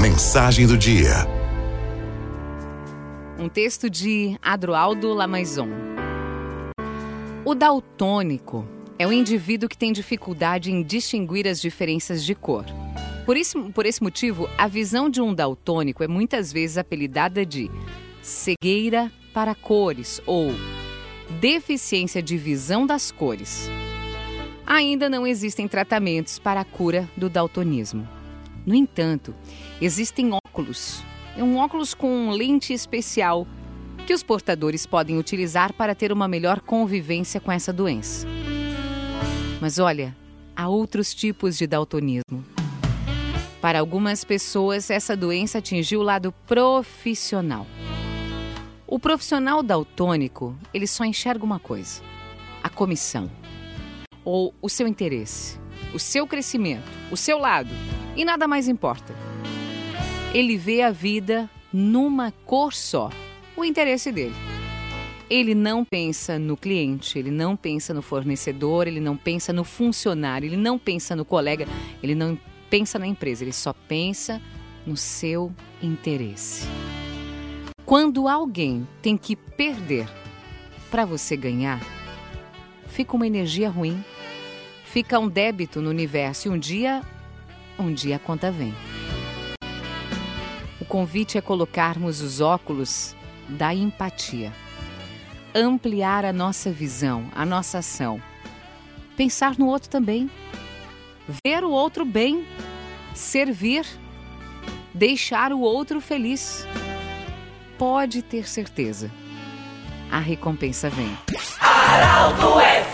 Mensagem do dia. Um texto de Adroaldo Lamaison. O daltônico é o indivíduo que tem dificuldade em distinguir as diferenças de cor. Por, isso, por esse motivo, a visão de um daltônico é muitas vezes apelidada de cegueira para cores ou deficiência de visão das cores. Ainda não existem tratamentos para a cura do daltonismo. No entanto, existem óculos, um óculos com lente especial que os portadores podem utilizar para ter uma melhor convivência com essa doença. Mas olha, há outros tipos de daltonismo. Para algumas pessoas, essa doença atingiu o lado profissional. O profissional daltônico, ele só enxerga uma coisa: a comissão, ou o seu interesse, o seu crescimento, o seu lado, e nada mais importa. Ele vê a vida numa cor só, o interesse dele. Ele não pensa no cliente, ele não pensa no fornecedor, ele não pensa no funcionário, ele não pensa no colega, ele não pensa na empresa, ele só pensa no seu interesse. Quando alguém tem que perder para você ganhar, fica uma energia ruim, fica um débito no universo e um dia, um dia a conta vem. O convite é colocarmos os óculos da empatia, ampliar a nossa visão, a nossa ação, pensar no outro também, ver o outro bem, servir, deixar o outro feliz. Pode ter certeza. A recompensa vem. Araldo FMI